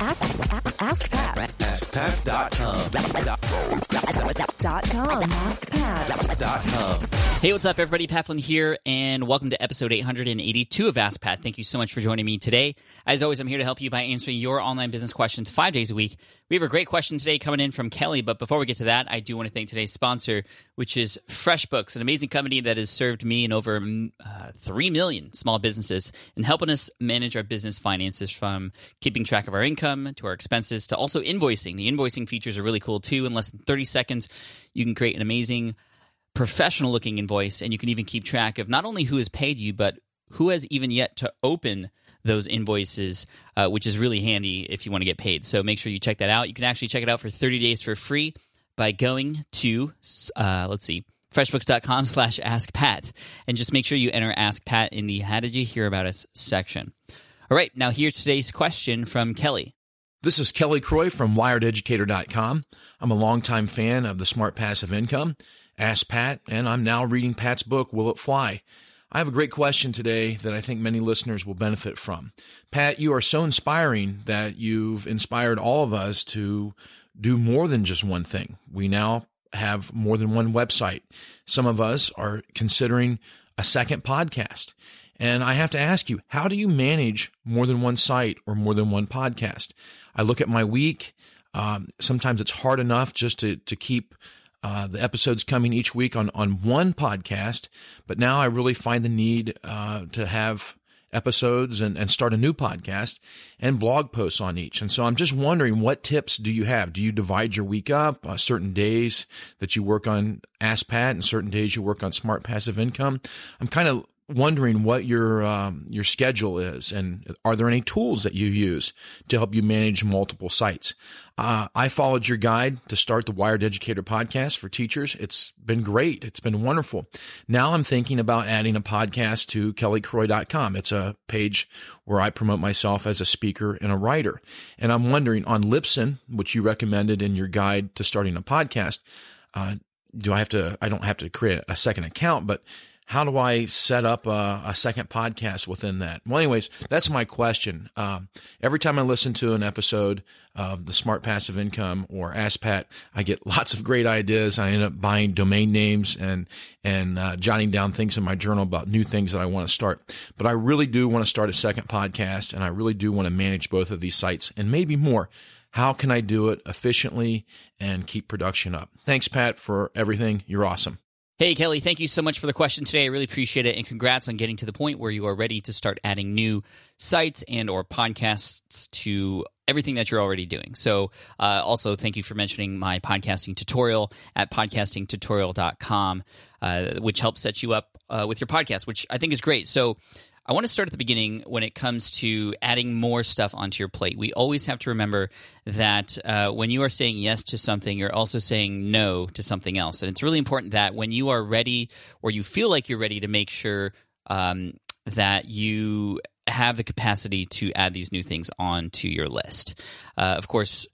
Ask Pat. AskPat.com. Dot com. AskPat. Hey, what's up, everybody? Pat Flynn here, and welcome to episode 882 of Ask Pat. Thank you so much for joining me today. As always, I'm here to help you by answering your online business questions five days a week. We have a great question today coming in from Kelly, but before we get to that, I do want to thank today's sponsor, which is FreshBooks, an amazing company that has served me and over mm, uh, 3 million small businesses in helping us manage our business finances from keeping track of our income to our expenses to also invoicing. The invoicing features are really cool too. In less than 30 seconds, you can create an amazing professional looking invoice and you can even keep track of not only who has paid you but who has even yet to open those invoices uh, which is really handy if you want to get paid. So make sure you check that out. You can actually check it out for 30 days for free by going to uh, let's see freshbooks.com slash ask pat and just make sure you enter ask pat in the how did you hear about us section. All right now here's today's question from kelly This is Kelly Croy from WiredEducator.com. I'm a longtime fan of the Smart Passive Income. Ask Pat, and I'm now reading Pat's book, Will It Fly? I have a great question today that I think many listeners will benefit from. Pat, you are so inspiring that you've inspired all of us to do more than just one thing. We now have more than one website. Some of us are considering a second podcast. And I have to ask you, how do you manage more than one site or more than one podcast? I look at my week. Um, sometimes it's hard enough just to, to keep uh, the episodes coming each week on, on one podcast, but now I really find the need uh, to have episodes and, and start a new podcast and blog posts on each. And so I'm just wondering what tips do you have? Do you divide your week up? Uh, certain days that you work on Ask Pat and certain days you work on Smart Passive Income. I'm kind of wondering what your um, your schedule is, and are there any tools that you use to help you manage multiple sites? Uh, I followed your guide to start the Wired Educator podcast for teachers. It's been great. It's been wonderful. Now I'm thinking about adding a podcast to kellycroy.com. It's a page where I promote myself as a speaker and a writer. And I'm wondering on Libsyn, which you recommended in your guide to starting a podcast, uh, do I have to, I don't have to create a second account, but how do I set up a, a, second podcast within that? Well, anyways, that's my question. Um, every time I listen to an episode of the Smart Passive Income or Ask Pat, I get lots of great ideas. I end up buying domain names and and uh, jotting down things in my journal about new things that I want to start. But I really do want to start a second podcast, and I really do want to manage both of these sites and maybe more. How can I do it efficiently and keep production up? Thanks, Pat, for everything. You're awesome. Hey, Kelly, thank you so much for the question today. I really appreciate it. And congrats on getting to the point where you are ready to start adding new sites and or podcasts to everything that you're already doing. So uh, also thank you for mentioning my podcasting tutorial at podcastingtutorial.com, uh, which helps set you up uh, with your podcast, which I think is great. So I want to start at the beginning when it comes to adding more stuff onto your plate. We always have to remember that uh, when you are saying yes to something, you're also saying no to something else. And it's really important that when you are ready or you feel like you're ready to make sure um, that you have the capacity to add these new things onto your list. Uh, of course,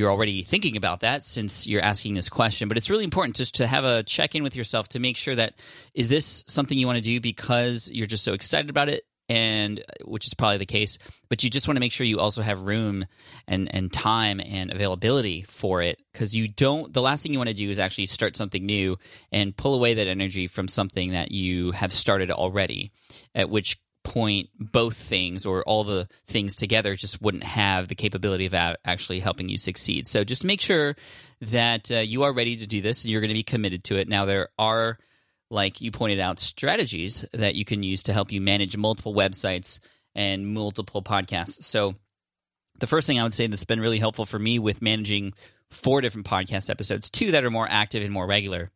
you're already thinking about that since you're asking this question. But it's really important just to have a check in with yourself to make sure that is this something you want to do because you're just so excited about it, and uh, which is probably the case. But you just want to make sure you also have room and and time and availability for it because you don't. The last thing you want to do is actually start something new and pull away that energy from something that you have started already. At which point both things or all the things together just wouldn't have the capability of actually helping you succeed. So just make sure that uh, you are ready to do this and you're going to be committed to it. Now, there are, like you pointed out, strategies that you can use to help you manage multiple websites and multiple podcasts. So the first thing I would say that's been really helpful for me with managing four different podcast episodes, two that are more active and more regular,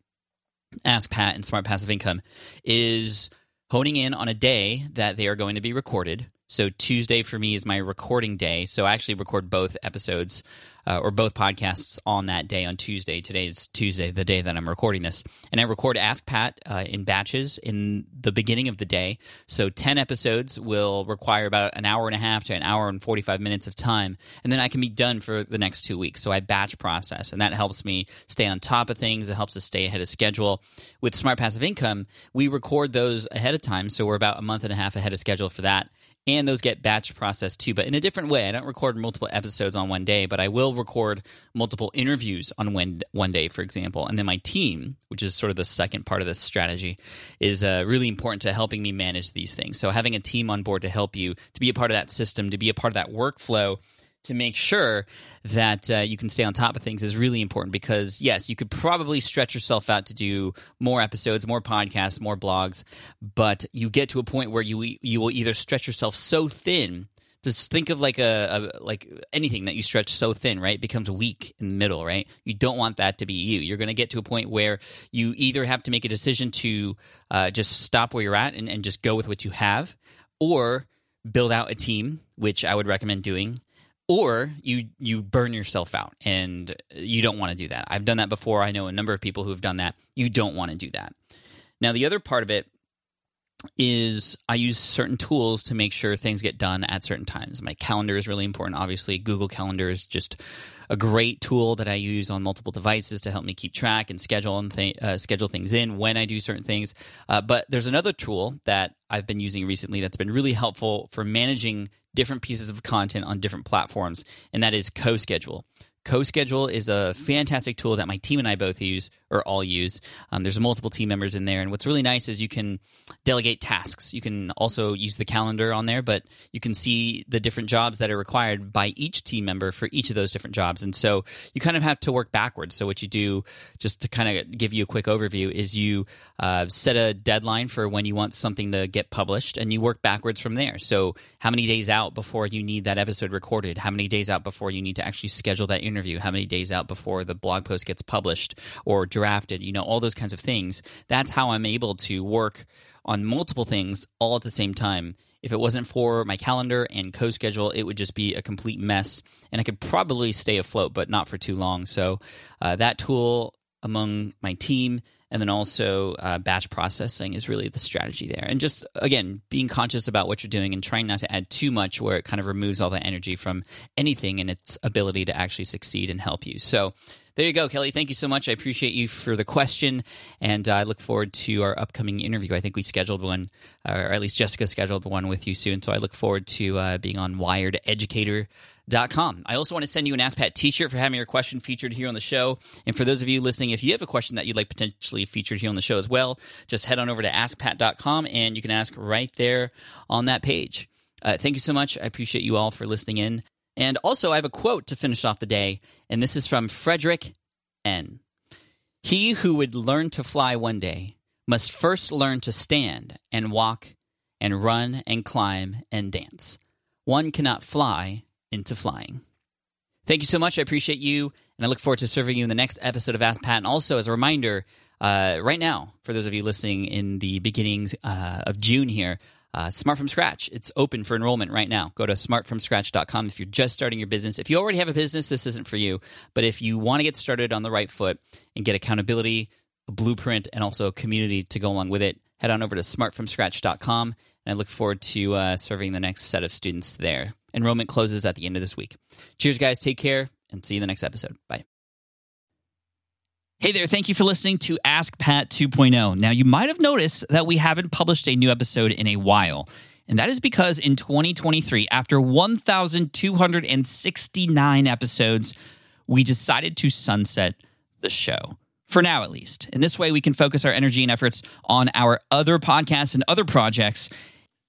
Ask Pat and Smart Passive Income, is – honing in on a day that they are going to be recorded. So Tuesday for me is my recording day. So I actually record both episodes uh, or both podcasts on that day on Tuesday. Today is Tuesday, the day that I'm recording this. And I record Ask Pat uh, in batches in the beginning of the day. So 10 episodes will require about an hour and a half to an hour and 45 minutes of time. And then I can be done for the next two weeks. So I batch process, and that helps me stay on top of things. It helps us stay ahead of schedule. With Smart Passive Income, we record those ahead of time. So we're about a month and a half ahead of schedule for that and those get batch processed too, but in a different way. I don't record multiple episodes on one day, but I will record multiple interviews on one, one day, for example. And then my team, which is sort of the second part of this strategy, is uh, really important to helping me manage these things. So having a team on board to help you, to be a part of that system, to be a part of that workflow to make sure that uh, you can stay on top of things is really important because yes you could probably stretch yourself out to do more episodes more podcasts more blogs but you get to a point where you you will either stretch yourself so thin just think of like a, a, like anything that you stretch so thin right? It becomes weak in the middle right? You don't want that to be you. You're going to get to a point where you either have to make a decision to uh, just stop where you're at and, and just go with what you have or build out a team which i would recommend doing or you you burn yourself out and you don't want to do that. I've done that before. I know a number of people who have done that. You don't want to do that. Now the other part of it is i use certain tools to make sure things get done at certain times. My calendar is really important obviously. Google calendar is just a great tool that i use on multiple devices to help me keep track and schedule and th- uh, schedule things in when i do certain things. Uh, but there's another tool that i've been using recently that's been really helpful for managing different pieces of content on different platforms, and that is CoSchedule. CoSchedule is a fantastic tool that my team and I both use or all use. Um, there's multiple team members in there, and what's really nice is you can delegate tasks. You can also use the calendar on there, but you can see the different jobs that are required by each team member for each of those different jobs. And so you kind of have to work backwards. So what you do, just to kind of give you a quick overview, is you uh, set a deadline for when you want something to get published, and you work backwards from there. So how many days out before you need that episode recorded? How many days out before you need to actually schedule that interview? Interview, how many days out before the blog post gets published or drafted, you know, all those kinds of things. That's how I'm able to work on multiple things all at the same time. If it wasn't for my calendar and CoSchedule, it would just be a complete mess, and I could probably stay afloat, but not for too long. So uh, that tool among my team and then also uh, batch processing is really the strategy there and just again being conscious about what you're doing and trying not to add too much where it kind of removes all the energy from anything and its ability to actually succeed and help you so there you go, Kelly. Thank you so much. I appreciate you for the question, and I look forward to our upcoming interview. I think we scheduled one, or at least Jessica scheduled one with you soon. So I look forward to uh, being on Wired Educator Com. I also want to send you an Ask Pat t-shirt for having your question featured here on the show. And for those of you listening, if you have a question that you'd like potentially featured here on the show as well, just head on over to askpat.com and you can ask right there on that page. Uh, thank you so much. I appreciate you all for listening in. And also, I have a quote to finish off the day, and this is from Frederick N. He who would learn to fly one day must first learn to stand and walk and run and climb and dance. One cannot fly into flying. Thank you so much. I appreciate you, and I look forward to serving you in the next episode of Ask Pat. And also, as a reminder, uh, right now, for those of you listening in the beginnings uh, of June here, uh, Smart from Scratch. It's open for enrollment right now. Go to smartfromscratch.com if you're just starting your business. If you already have a business, this isn't for you. But if you want to get started on the right foot and get accountability, a blueprint, and also a community to go along with it, head on over to smartfromscratch.com. And I look forward to uh, serving the next set of students there. Enrollment closes at the end of this week. Cheers, guys. Take care and see you in the next episode. Bye. Hey there, thank you for listening to Ask Pat 2.0. Now, you might have noticed that we haven't published a new episode in a while. And that is because in 2023, after 1,269 episodes, we decided to sunset the show. For now, at least. In this way, we can focus our energy and efforts on our other podcasts and other projects